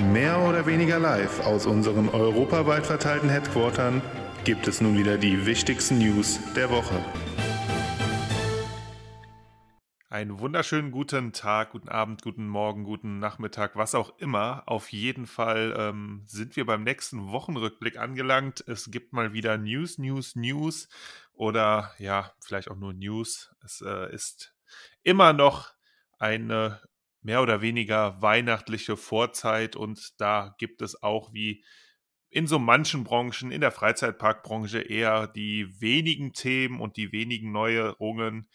Mehr oder weniger live aus unseren europaweit verteilten Headquartern gibt es nun wieder die wichtigsten News der Woche. Einen wunderschönen guten Tag, guten Abend, guten Morgen, guten Nachmittag, was auch immer. Auf jeden Fall ähm, sind wir beim nächsten Wochenrückblick angelangt. Es gibt mal wieder News, News, News oder ja, vielleicht auch nur News. Es äh, ist immer noch eine mehr oder weniger weihnachtliche Vorzeit und da gibt es auch wie in so manchen Branchen, in der Freizeitparkbranche eher die wenigen Themen und die wenigen Neuerungen.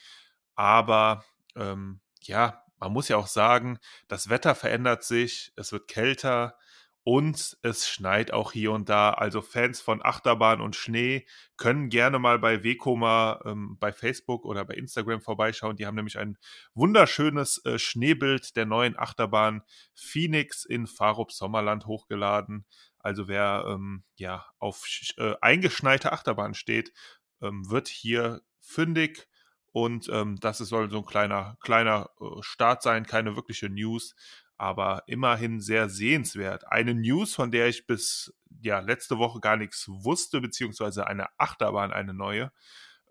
Aber ähm, ja, man muss ja auch sagen, das Wetter verändert sich, es wird kälter, und es schneit auch hier und da. Also Fans von Achterbahn und Schnee können gerne mal bei Wekoma ähm, bei Facebook oder bei Instagram vorbeischauen. Die haben nämlich ein wunderschönes äh, Schneebild der neuen Achterbahn Phoenix in Farup Sommerland hochgeladen. Also wer ähm, ja auf äh, eingeschneite Achterbahn steht, ähm, wird hier fündig. Und ähm, das soll so ein kleiner, kleiner äh, Start sein, keine wirkliche News aber immerhin sehr sehenswert. Eine News, von der ich bis ja letzte Woche gar nichts wusste, beziehungsweise eine Achterbahn, eine neue,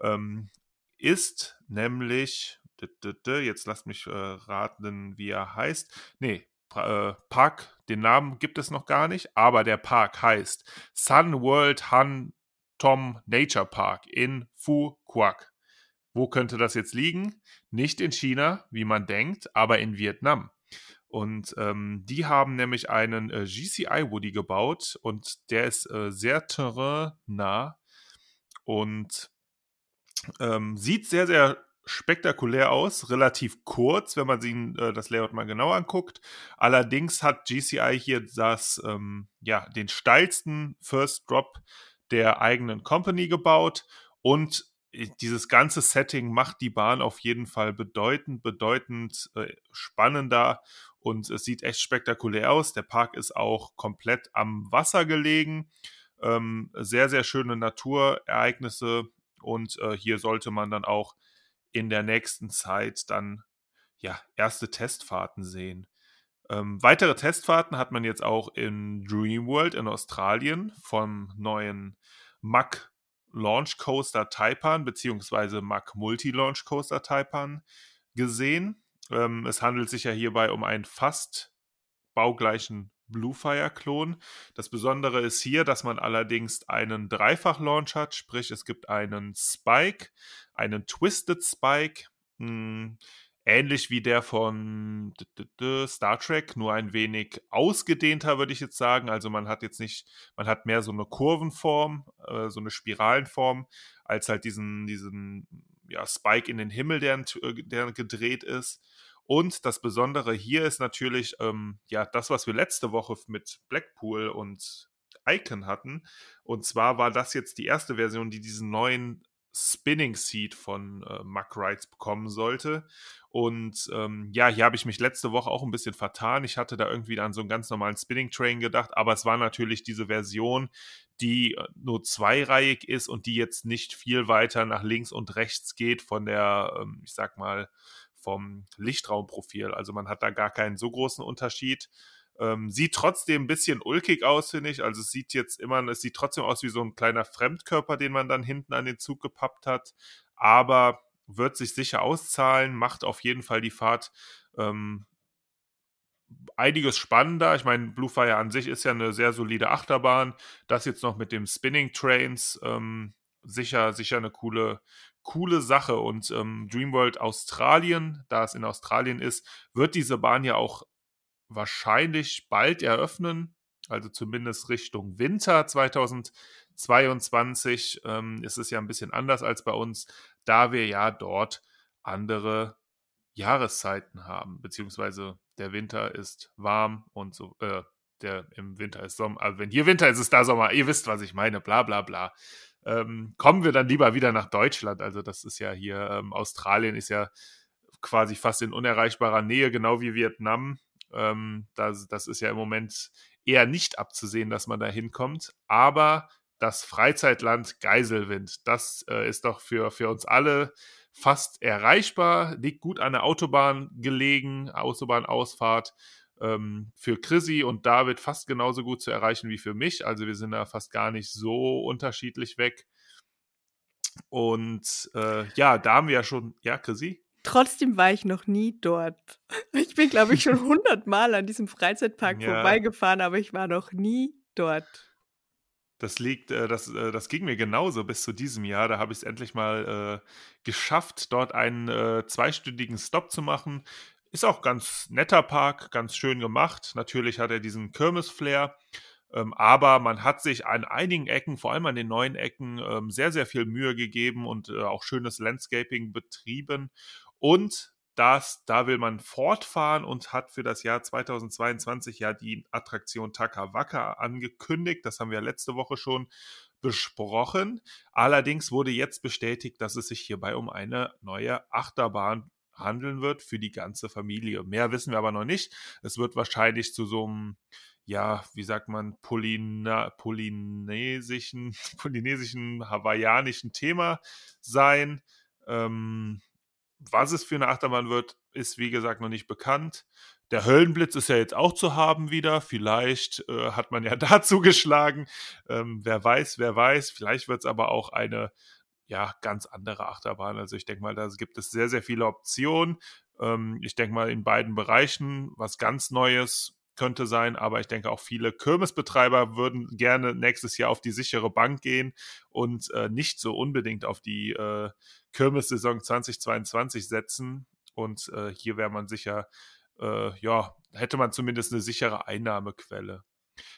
ähm, ist nämlich, jetzt lasst mich äh, raten, wie er heißt. Nee, äh, Park, den Namen gibt es noch gar nicht, aber der Park heißt Sun World Han Tom Nature Park in Phu Quoc. Wo könnte das jetzt liegen? Nicht in China, wie man denkt, aber in Vietnam. Und ähm, die haben nämlich einen äh, GCI Woody gebaut und der ist äh, sehr terrainnah und ähm, sieht sehr, sehr spektakulär aus, relativ kurz, wenn man sich äh, das Layout mal genau anguckt. Allerdings hat GCI hier das, ähm, ja, den steilsten First Drop der eigenen Company gebaut und äh, dieses ganze Setting macht die Bahn auf jeden Fall bedeutend, bedeutend äh, spannender und es sieht echt spektakulär aus. Der Park ist auch komplett am Wasser gelegen. Ähm, sehr, sehr schöne Naturereignisse und äh, hier sollte man dann auch in der nächsten Zeit dann ja erste Testfahrten sehen. Ähm, weitere Testfahrten hat man jetzt auch in Dreamworld in Australien vom neuen Mack Launch Coaster Taipan beziehungsweise Mack Multi Launch Coaster Taipan gesehen. Ähm, es handelt sich ja hierbei um einen fast baugleichen Bluefire-Klon. Das Besondere ist hier, dass man allerdings einen Dreifach-Launch hat, sprich es gibt einen Spike, einen Twisted Spike, hm, ähnlich wie der von Star Trek, nur ein wenig ausgedehnter, würde ich jetzt sagen. Also man hat jetzt nicht, man hat mehr so eine Kurvenform, äh, so eine Spiralenform, als halt diesen, diesen ja, Spike in den Himmel, der, äh, der gedreht ist. Und das Besondere hier ist natürlich, ähm, ja, das, was wir letzte Woche mit Blackpool und Icon hatten. Und zwar war das jetzt die erste Version, die diesen neuen Spinning Seat von äh, Muck Rides bekommen sollte. Und ähm, ja, hier habe ich mich letzte Woche auch ein bisschen vertan. Ich hatte da irgendwie an so einen ganz normalen Spinning Train gedacht, aber es war natürlich diese Version, die äh, nur zweireihig ist und die jetzt nicht viel weiter nach links und rechts geht von der, ähm, ich sag mal, vom Lichtraumprofil. Also man hat da gar keinen so großen Unterschied. Ähm, sieht trotzdem ein bisschen ulkig aus, finde ich. Also es sieht jetzt immer, es sieht trotzdem aus wie so ein kleiner Fremdkörper, den man dann hinten an den Zug gepappt hat. Aber wird sich sicher auszahlen, macht auf jeden Fall die Fahrt ähm, einiges spannender. Ich meine, Bluefire an sich ist ja eine sehr solide Achterbahn. Das jetzt noch mit dem Spinning Trains ähm, sicher, sicher eine coole, coole Sache. Und ähm, Dreamworld Australien, da es in Australien ist, wird diese Bahn ja auch wahrscheinlich bald eröffnen, also zumindest Richtung Winter 2022. Ähm, ist es ja ein bisschen anders als bei uns, da wir ja dort andere Jahreszeiten haben, beziehungsweise der Winter ist warm und so, äh, der im Winter ist Sommer, also wenn hier Winter ist, ist da Sommer, ihr wisst, was ich meine, bla bla bla. Ähm, kommen wir dann lieber wieder nach Deutschland, also das ist ja hier, ähm, Australien ist ja quasi fast in unerreichbarer Nähe, genau wie Vietnam. Ähm, das, das ist ja im Moment eher nicht abzusehen, dass man da hinkommt. Aber das Freizeitland Geiselwind, das äh, ist doch für, für uns alle fast erreichbar, liegt gut an der Autobahn gelegen, Autobahnausfahrt. ähm, für Chrissy und David fast genauso gut zu erreichen wie für mich. Also wir sind da fast gar nicht so unterschiedlich weg. Und äh, ja, da haben wir ja schon, ja, Chrissy? Trotzdem war ich noch nie dort. Ich bin, glaube ich, schon hundertmal an diesem Freizeitpark ja. vorbeigefahren, aber ich war noch nie dort. Das liegt, äh, das, äh, das ging mir genauso bis zu diesem Jahr. Da habe ich es endlich mal äh, geschafft, dort einen äh, zweistündigen Stop zu machen. Ist auch ganz netter Park, ganz schön gemacht. Natürlich hat er diesen Kirmes-Flair. Ähm, aber man hat sich an einigen Ecken, vor allem an den neuen Ecken, ähm, sehr, sehr viel Mühe gegeben und äh, auch schönes Landscaping betrieben. Und das, da will man fortfahren und hat für das Jahr 2022 ja die Attraktion Takawaka angekündigt. Das haben wir letzte Woche schon besprochen. Allerdings wurde jetzt bestätigt, dass es sich hierbei um eine neue Achterbahn handeln wird für die ganze Familie. Mehr wissen wir aber noch nicht. Es wird wahrscheinlich zu so einem ja, wie sagt man, Polyna polynesischen, polynesischen, hawaiianischen Thema sein. Ähm, was es für eine Achterbahn wird, ist wie gesagt noch nicht bekannt. Der Höllenblitz ist ja jetzt auch zu haben wieder. Vielleicht äh, hat man ja da zugeschlagen. Ähm, wer weiß, wer weiß. Vielleicht wird es aber auch eine ja, ganz andere Achterbahn. Also ich denke mal, da gibt es sehr, sehr viele Optionen. Ähm, ich denke mal in beiden Bereichen was ganz Neues könnte sein, aber ich denke auch viele Kirmesbetreiber würden gerne nächstes Jahr auf die sichere Bank gehen und äh, nicht so unbedingt auf die äh, Kirmessaison 2022 setzen. Und äh, hier wäre man sicher, äh, ja, hätte man zumindest eine sichere Einnahmequelle.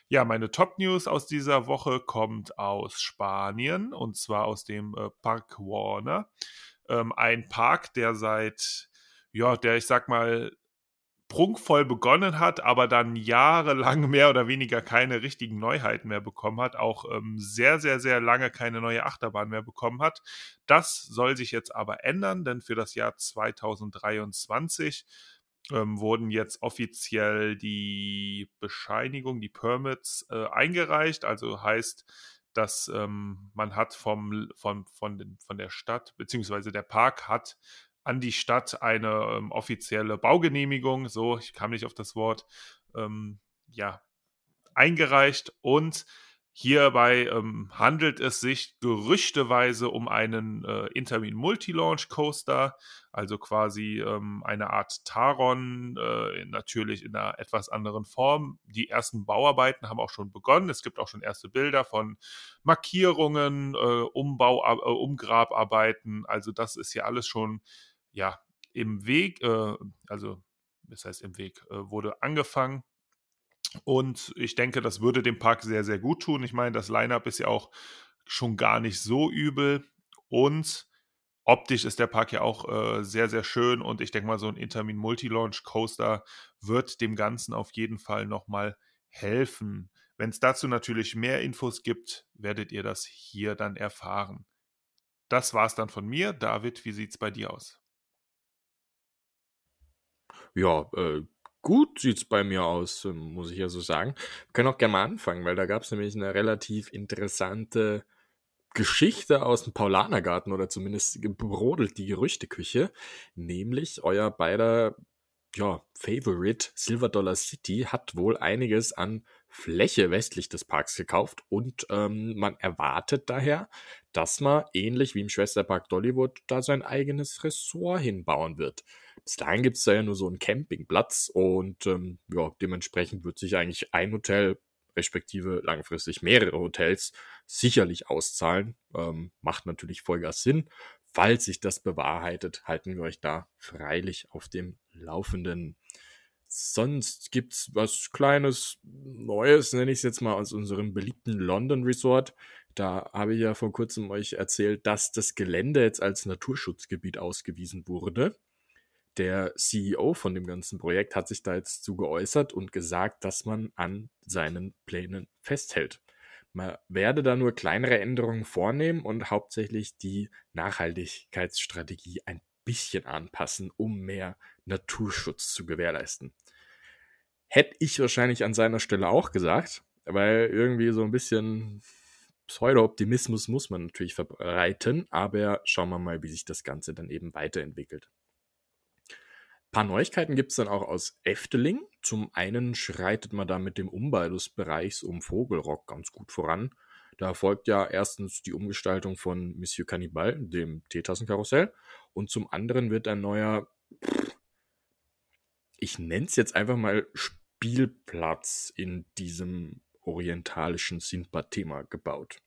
Ja, meine Top-News aus dieser Woche kommt aus Spanien und zwar aus dem äh, Park Warner. Ähm, ein Park, der seit, ja, der ich sag mal, prunkvoll begonnen hat, aber dann jahrelang mehr oder weniger keine richtigen Neuheiten mehr bekommen hat, auch ähm, sehr, sehr, sehr lange keine neue Achterbahn mehr bekommen hat. Das soll sich jetzt aber ändern, denn für das Jahr 2023 ähm, wurden jetzt offiziell die Bescheinigung, die Permits äh, eingereicht. Also heißt, dass ähm, man hat vom, von, von, den, von der Stadt, beziehungsweise der Park hat an die Stadt eine ähm, offizielle Baugenehmigung, so, ich kam nicht auf das Wort, ähm, ja, eingereicht und Hierbei ähm, handelt es sich gerüchteweise um einen äh, Intermin Multi-Launch Coaster, also quasi ähm, eine Art Taron, äh, natürlich in einer etwas anderen Form. Die ersten Bauarbeiten haben auch schon begonnen. Es gibt auch schon erste Bilder von Markierungen, äh, Umbau, äh, Umgrabarbeiten. Also das ist ja alles schon ja, im Weg, äh, also das heißt im Weg, äh, wurde angefangen. Und ich denke, das würde dem Park sehr, sehr gut tun. Ich meine, das Line-up ist ja auch schon gar nicht so übel. Und optisch ist der Park ja auch äh, sehr, sehr schön. Und ich denke mal, so ein Intermin Multi-Launch Coaster wird dem Ganzen auf jeden Fall nochmal helfen. Wenn es dazu natürlich mehr Infos gibt, werdet ihr das hier dann erfahren. Das war's dann von mir. David, wie sieht's bei dir aus? Ja, äh, gut sieht's bei mir aus, ähm, muss ich ja so sagen. Wir können auch gerne mal anfangen, weil da gab's nämlich eine relativ interessante Geschichte aus dem Paulanergarten oder zumindest brodelt die Gerüchteküche, nämlich euer beider ja, Favorite Silver Dollar City hat wohl einiges an Fläche westlich des Parks gekauft und ähm, man erwartet daher, dass man ähnlich wie im Schwesterpark Dollywood da sein eigenes Ressort hinbauen wird. Bis dahin gibt es da ja nur so einen Campingplatz und ähm, ja, dementsprechend wird sich eigentlich ein Hotel, respektive langfristig mehrere Hotels, sicherlich auszahlen. Ähm, macht natürlich Vollgas Sinn. Falls sich das bewahrheitet, halten wir euch da freilich auf dem Laufenden. Sonst gibt's was Kleines, Neues, nenne ich es jetzt mal, aus unserem beliebten London Resort. Da habe ich ja vor kurzem euch erzählt, dass das Gelände jetzt als Naturschutzgebiet ausgewiesen wurde. Der CEO von dem ganzen Projekt hat sich da jetzt zu geäußert und gesagt, dass man an seinen Plänen festhält. Man werde da nur kleinere Änderungen vornehmen und hauptsächlich die Nachhaltigkeitsstrategie ein bisschen anpassen, um mehr Naturschutz zu gewährleisten. Hätte ich wahrscheinlich an seiner Stelle auch gesagt, weil irgendwie so ein bisschen Pseudo-Optimismus muss man natürlich verbreiten, aber schauen wir mal, wie sich das Ganze dann eben weiterentwickelt. Paar Neuigkeiten gibt es dann auch aus Efteling. Zum einen schreitet man da mit dem Umbau des Bereichs um Vogelrock ganz gut voran. Da folgt ja erstens die Umgestaltung von Monsieur Cannibal, dem Teetassenkarussell, und zum anderen wird ein neuer, ich nenne es jetzt einfach mal Spielplatz in diesem orientalischen Sindbad-Thema gebaut.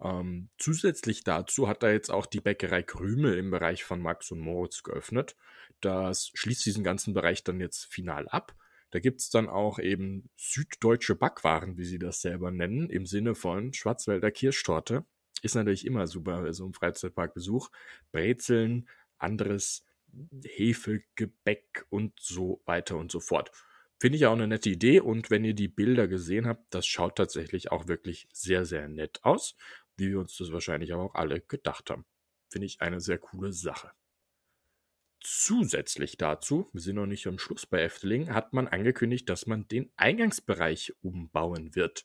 Ähm, zusätzlich dazu hat er jetzt auch die Bäckerei Krümel im Bereich von Max und Moritz geöffnet. Das schließt diesen ganzen Bereich dann jetzt final ab. Da gibt es dann auch eben süddeutsche Backwaren, wie sie das selber nennen, im Sinne von Schwarzwälder Kirschtorte. Ist natürlich immer super bei so einem Freizeitparkbesuch. Brezeln, anderes Hefegebäck und so weiter und so fort. Finde ich auch eine nette Idee und wenn ihr die Bilder gesehen habt, das schaut tatsächlich auch wirklich sehr, sehr nett aus, wie wir uns das wahrscheinlich auch alle gedacht haben. Finde ich eine sehr coole Sache. Zusätzlich dazu, wir sind noch nicht am Schluss bei Efteling, hat man angekündigt, dass man den Eingangsbereich umbauen wird.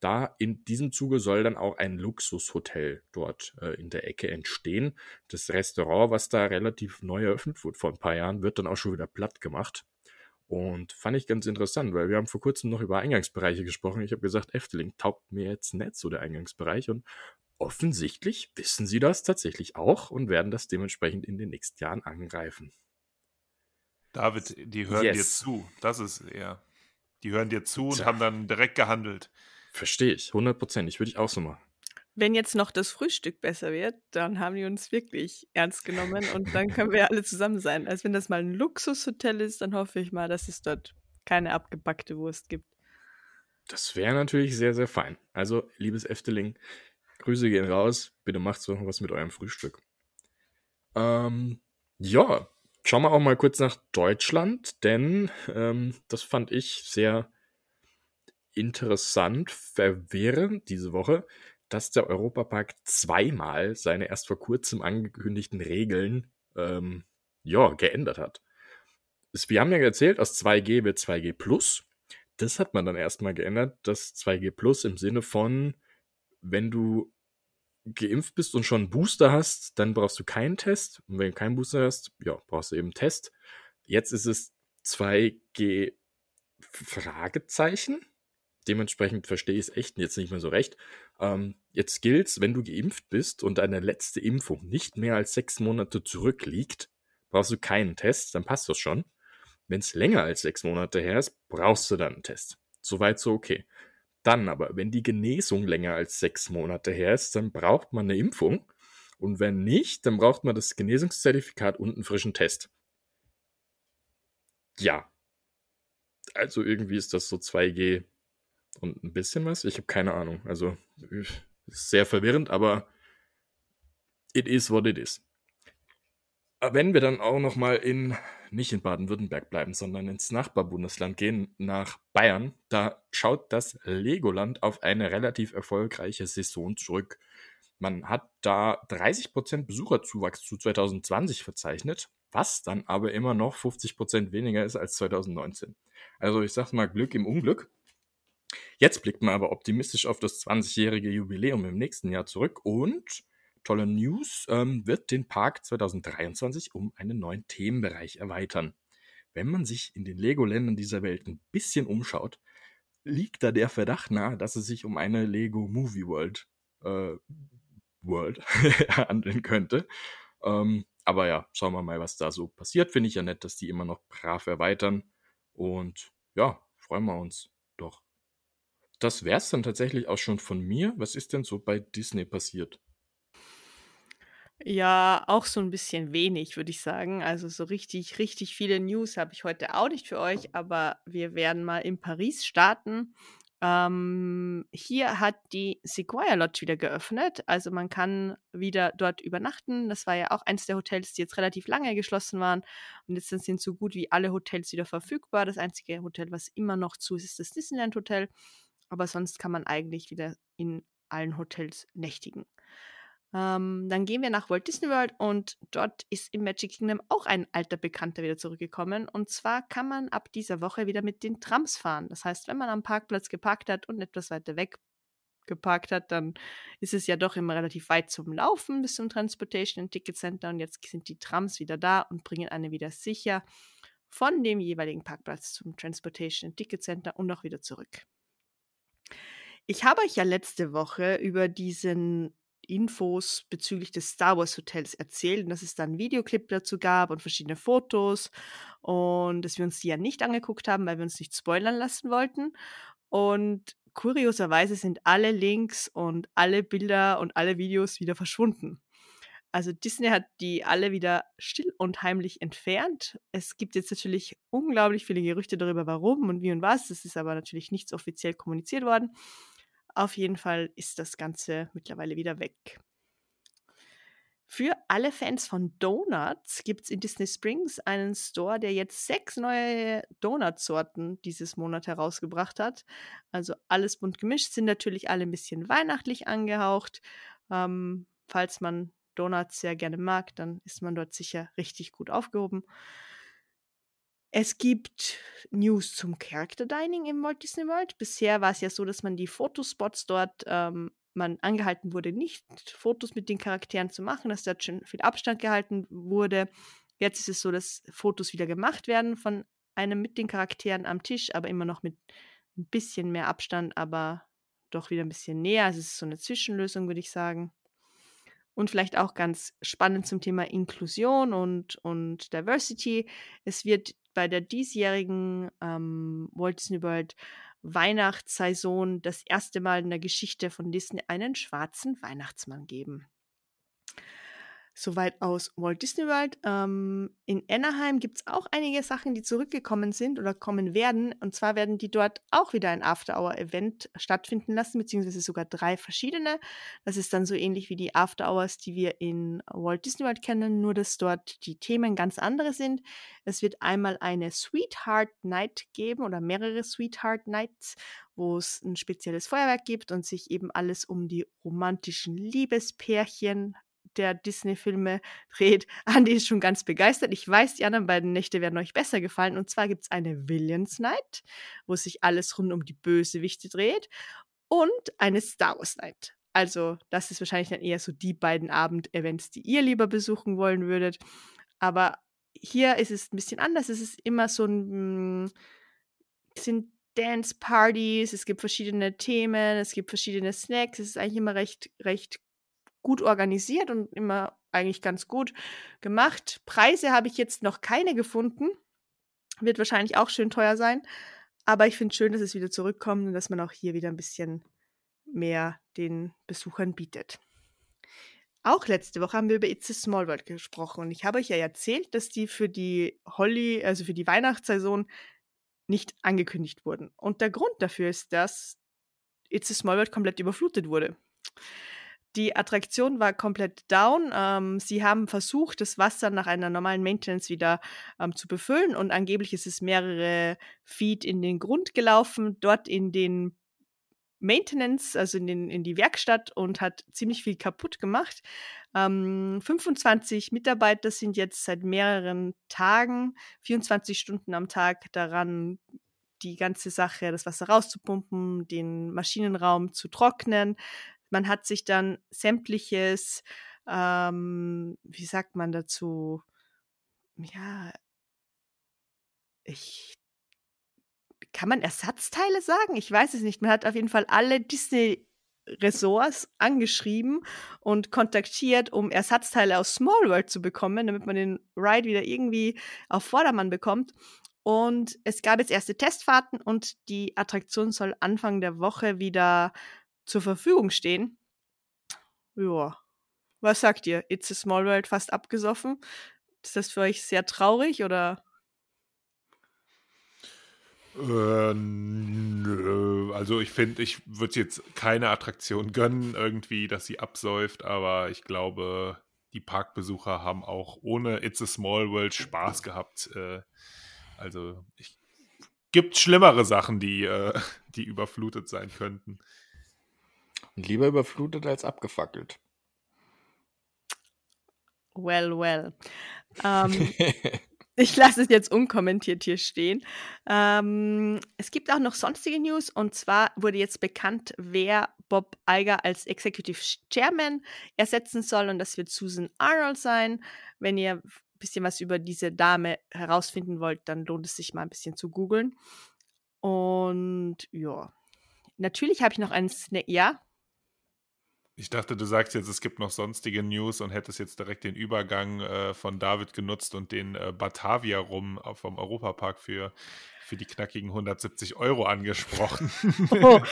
Da in diesem Zuge soll dann auch ein Luxushotel dort äh, in der Ecke entstehen. Das Restaurant, was da relativ neu eröffnet wurde vor ein paar Jahren, wird dann auch schon wieder platt gemacht. Und fand ich ganz interessant, weil wir haben vor kurzem noch über Eingangsbereiche gesprochen. Ich habe gesagt, Efteling taugt mir jetzt nicht so der Eingangsbereich. Und offensichtlich wissen sie das tatsächlich auch und werden das dementsprechend in den nächsten Jahren angreifen. David, die hören yes. dir zu. Das ist eher. Die hören dir zu und Tja. haben dann direkt gehandelt. Verstehe ich, 100 Prozent. Ich würde ich auch so machen. Wenn jetzt noch das Frühstück besser wird, dann haben die uns wirklich ernst genommen und dann können wir alle zusammen sein. Als wenn das mal ein Luxushotel ist, dann hoffe ich mal, dass es dort keine abgepackte Wurst gibt. Das wäre natürlich sehr, sehr fein. Also, liebes Efteling, Grüße gehen raus. Bitte macht so was mit eurem Frühstück. Ähm, ja, schauen wir auch mal kurz nach Deutschland, denn ähm, das fand ich sehr interessant, verwirrend diese Woche, dass der Europapark zweimal seine erst vor kurzem angekündigten Regeln ähm, ja, geändert hat. Wir haben ja erzählt, aus 2G wird 2G Plus. Das hat man dann erstmal geändert, das 2G Plus im Sinne von, wenn du geimpft bist und schon einen Booster hast, dann brauchst du keinen Test. Und wenn du keinen Booster hast, ja, brauchst du eben einen Test. Jetzt ist es 2G Fragezeichen. Dementsprechend verstehe ich es echt jetzt nicht mehr so recht. Ähm, jetzt gilt's, wenn du geimpft bist und deine letzte Impfung nicht mehr als sechs Monate zurückliegt, brauchst du keinen Test, dann passt das schon. Wenn es länger als sechs Monate her ist, brauchst du dann einen Test. Soweit so okay. Dann aber, wenn die Genesung länger als sechs Monate her ist, dann braucht man eine Impfung. Und wenn nicht, dann braucht man das Genesungszertifikat und einen frischen Test. Ja. Also irgendwie ist das so 2G und ein bisschen was. Ich habe keine Ahnung. Also sehr verwirrend, aber it is what it is. Wenn wir dann auch noch mal in nicht in Baden-Württemberg bleiben, sondern ins Nachbarbundesland gehen, nach Bayern, da schaut das Legoland auf eine relativ erfolgreiche Saison zurück. Man hat da 30% Besucherzuwachs zu 2020 verzeichnet, was dann aber immer noch 50% weniger ist als 2019. Also ich sag mal Glück im Unglück. Jetzt blickt man aber optimistisch auf das 20-jährige Jubiläum im nächsten Jahr zurück und tolle News, ähm, wird den Park 2023 um einen neuen Themenbereich erweitern. Wenn man sich in den Lego-Ländern dieser Welt ein bisschen umschaut, liegt da der Verdacht nahe, dass es sich um eine Lego Movie World, äh, World handeln könnte. Ähm, aber ja, schauen wir mal, was da so passiert. Finde ich ja nett, dass die immer noch brav erweitern. Und ja, freuen wir uns doch. Das wäre es dann tatsächlich auch schon von mir. Was ist denn so bei Disney passiert? Ja, auch so ein bisschen wenig, würde ich sagen. Also, so richtig richtig viele News habe ich heute auch nicht für euch, aber wir werden mal in Paris starten. Ähm, hier hat die Sequoia Lodge wieder geöffnet. Also, man kann wieder dort übernachten. Das war ja auch eins der Hotels, die jetzt relativ lange geschlossen waren und jetzt sind so gut wie alle Hotels wieder verfügbar. Das einzige Hotel, was immer noch zu ist, ist das Disneyland Hotel, aber sonst kann man eigentlich wieder in allen Hotels nächtigen. Ähm, dann gehen wir nach Walt Disney World und dort ist im Magic Kingdom auch ein alter Bekannter wieder zurückgekommen. Und zwar kann man ab dieser Woche wieder mit den Trams fahren. Das heißt, wenn man am Parkplatz geparkt hat und etwas weiter weg geparkt hat, dann ist es ja doch immer relativ weit zum Laufen bis zum Transportation Ticket Center. Und jetzt sind die Trams wieder da und bringen einen wieder sicher von dem jeweiligen Parkplatz zum Transportation Ticket Center und auch wieder zurück. Ich habe euch ja letzte Woche über diesen Infos bezüglich des Star Wars Hotels erzählt dass es dann einen Videoclip dazu gab und verschiedene Fotos und dass wir uns die ja nicht angeguckt haben, weil wir uns nicht spoilern lassen wollten. Und kurioserweise sind alle Links und alle Bilder und alle Videos wieder verschwunden. Also Disney hat die alle wieder still und heimlich entfernt. Es gibt jetzt natürlich unglaublich viele Gerüchte darüber, warum und wie und was. Das ist aber natürlich nichts offiziell kommuniziert worden. Auf jeden Fall ist das Ganze mittlerweile wieder weg. Für alle Fans von Donuts gibt es in Disney Springs einen Store, der jetzt sechs neue Donutsorten dieses Monat herausgebracht hat. Also alles bunt gemischt, sind natürlich alle ein bisschen weihnachtlich angehaucht. Ähm, falls man Donuts sehr gerne mag, dann ist man dort sicher richtig gut aufgehoben. Es gibt News zum Character Dining im Walt Disney World. Bisher war es ja so, dass man die Fotospots dort, ähm, man angehalten wurde, nicht Fotos mit den Charakteren zu machen, dass dort schon viel Abstand gehalten wurde. Jetzt ist es so, dass Fotos wieder gemacht werden von einem mit den Charakteren am Tisch, aber immer noch mit ein bisschen mehr Abstand, aber doch wieder ein bisschen näher. Also es ist so eine Zwischenlösung, würde ich sagen. Und vielleicht auch ganz spannend zum Thema Inklusion und, und Diversity. Es wird bei der diesjährigen ähm, Walt Disney World Weihnachtssaison das erste Mal in der Geschichte von Disney einen schwarzen Weihnachtsmann geben. Soweit aus Walt Disney World. Ähm, in Anaheim gibt es auch einige Sachen, die zurückgekommen sind oder kommen werden. Und zwar werden die dort auch wieder ein After-Hour-Event stattfinden lassen, beziehungsweise sogar drei verschiedene. Das ist dann so ähnlich wie die After-Hours, die wir in Walt Disney World kennen, nur dass dort die Themen ganz andere sind. Es wird einmal eine Sweetheart Night geben oder mehrere Sweetheart Nights, wo es ein spezielles Feuerwerk gibt und sich eben alles um die romantischen Liebespärchen der Disney-Filme dreht. Andi ist schon ganz begeistert. Ich weiß, die anderen beiden Nächte werden euch besser gefallen. Und zwar gibt es eine Villains Night, wo sich alles rund um die Bösewichte dreht. Und eine Star Wars Night. Also, das ist wahrscheinlich dann eher so die beiden Abend-Events, die ihr lieber besuchen wollen würdet. Aber hier ist es ein bisschen anders. Es ist immer so ein. Es sind Dance-Partys, es gibt verschiedene Themen, es gibt verschiedene Snacks. Es ist eigentlich immer recht, recht gut organisiert und immer eigentlich ganz gut gemacht. Preise habe ich jetzt noch keine gefunden. Wird wahrscheinlich auch schön teuer sein. Aber ich finde es schön, dass es wieder zurückkommt und dass man auch hier wieder ein bisschen mehr den Besuchern bietet. Auch letzte Woche haben wir über It's a Small World gesprochen und ich habe euch ja erzählt, dass die für die Holly, also für die Weihnachtssaison nicht angekündigt wurden. Und der Grund dafür ist, dass It's a Small World komplett überflutet wurde. Die Attraktion war komplett down. Ähm, sie haben versucht, das Wasser nach einer normalen Maintenance wieder ähm, zu befüllen und angeblich ist es mehrere Feet in den Grund gelaufen, dort in den Maintenance, also in, den, in die Werkstatt und hat ziemlich viel kaputt gemacht. Ähm, 25 Mitarbeiter sind jetzt seit mehreren Tagen, 24 Stunden am Tag daran, die ganze Sache, das Wasser rauszupumpen, den Maschinenraum zu trocknen, man hat sich dann sämtliches, ähm, wie sagt man dazu, ja, ich kann man Ersatzteile sagen? Ich weiß es nicht. Man hat auf jeden Fall alle Disney Ressorts angeschrieben und kontaktiert, um Ersatzteile aus Small World zu bekommen, damit man den Ride wieder irgendwie auf Vordermann bekommt. Und es gab jetzt erste Testfahrten und die Attraktion soll Anfang der Woche wieder zur Verfügung stehen. Ja. Was sagt ihr? It's a Small World fast abgesoffen? Ist das für euch sehr traurig oder? Äh, nö. Also ich finde, ich würde jetzt keine Attraktion gönnen, irgendwie, dass sie absäuft, aber ich glaube, die Parkbesucher haben auch ohne It's a Small World Spaß gehabt. Äh, also es gibt schlimmere Sachen, die, äh, die überflutet sein könnten. Und lieber überflutet als abgefackelt. Well, well. Ähm, ich lasse es jetzt unkommentiert hier stehen. Ähm, es gibt auch noch sonstige News und zwar wurde jetzt bekannt, wer Bob Iger als Executive Chairman ersetzen soll und das wird Susan Arnold sein. Wenn ihr bisschen was über diese Dame herausfinden wollt, dann lohnt es sich mal ein bisschen zu googeln. Und ja, natürlich habe ich noch einen Snack. Ja? Ich dachte, du sagst jetzt, es gibt noch sonstige News und hättest jetzt direkt den Übergang äh, von David genutzt und den äh, Batavia rum vom Europapark für, für die knackigen 170 Euro angesprochen. Oh.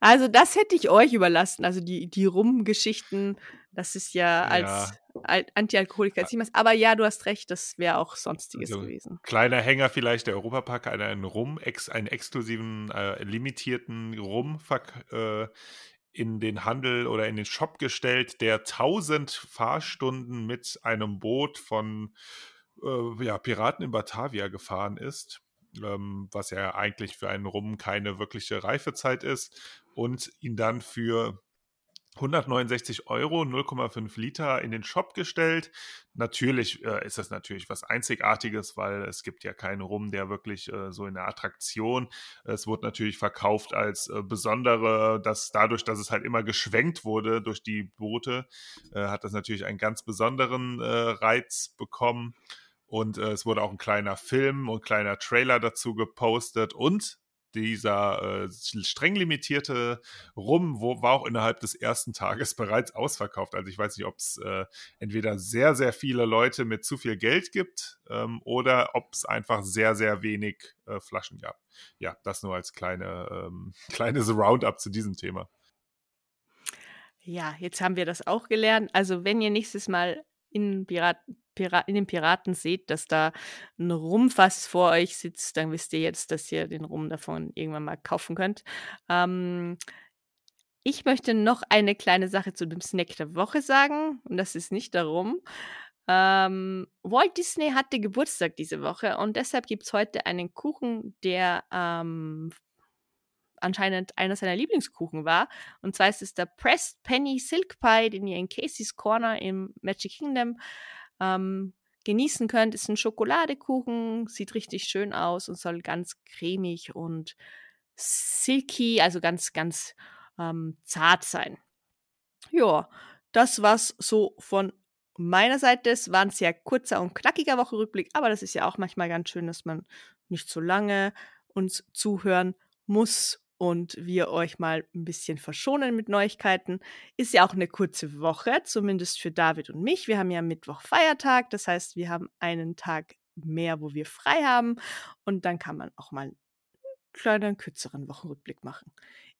Also das hätte ich euch überlassen. Also die, die Rum-Geschichten, das ist ja als ja. Antialkoholiker ziemlich. Aber ja, du hast recht, das wäre auch sonstiges also, gewesen. Kleiner Hänger vielleicht, der Europapark hat einen Rum, ex, einen exklusiven, äh, limitierten Rum äh, in den Handel oder in den Shop gestellt, der 1000 Fahrstunden mit einem Boot von äh, ja, Piraten in Batavia gefahren ist ähm, was ja eigentlich für einen Rum keine wirkliche Reifezeit ist, und ihn dann für 169 Euro, 0,5 Liter in den Shop gestellt. Natürlich äh, ist das natürlich was Einzigartiges, weil es gibt ja keinen Rum, der wirklich äh, so in der Attraktion. Es wurde natürlich verkauft als äh, besondere, dass dadurch, dass es halt immer geschwenkt wurde durch die Boote, äh, hat das natürlich einen ganz besonderen äh, Reiz bekommen. Und äh, es wurde auch ein kleiner Film und kleiner Trailer dazu gepostet. Und dieser äh, streng limitierte Rum wo, war auch innerhalb des ersten Tages bereits ausverkauft. Also ich weiß nicht, ob es äh, entweder sehr, sehr viele Leute mit zu viel Geld gibt ähm, oder ob es einfach sehr, sehr wenig äh, Flaschen gab. Ja, das nur als kleine, ähm, kleines Roundup zu diesem Thema. Ja, jetzt haben wir das auch gelernt. Also wenn ihr nächstes Mal in Pirat Pira in den Piraten seht, dass da ein Rumfass vor euch sitzt, dann wisst ihr jetzt, dass ihr den Rum davon irgendwann mal kaufen könnt. Ähm, ich möchte noch eine kleine Sache zu dem Snack der Woche sagen. Und das ist nicht darum. Ähm, Walt Disney hatte Geburtstag diese Woche und deshalb gibt es heute einen Kuchen, der ähm, anscheinend einer seiner Lieblingskuchen war. Und zwar ist es der Pressed Penny Silk Pie, den ihr in Casey's Corner im Magic Kingdom ähm, genießen könnt. Ist ein Schokoladekuchen, sieht richtig schön aus und soll ganz cremig und silky, also ganz, ganz ähm, zart sein. Ja, das war's so von meiner Seite. Es war ein sehr kurzer und knackiger Wochenrückblick, aber das ist ja auch manchmal ganz schön, dass man nicht so lange uns zuhören muss und wir euch mal ein bisschen verschonen mit Neuigkeiten. Ist ja auch eine kurze Woche, zumindest für David und mich. Wir haben ja Mittwoch Feiertag, das heißt, wir haben einen Tag mehr, wo wir frei haben und dann kann man auch mal einen kleinen, kürzeren Wochenrückblick machen.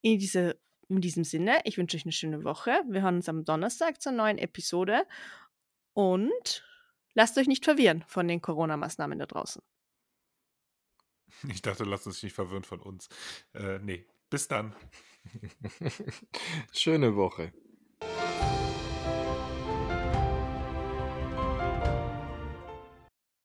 In, diese, in diesem Sinne, ich wünsche euch eine schöne Woche. Wir hören uns am Donnerstag zur neuen Episode und lasst euch nicht verwirren von den Corona-Maßnahmen da draußen. Ich dachte, lass uns nicht verwirren von uns. Äh, nee, bis dann. Schöne Woche.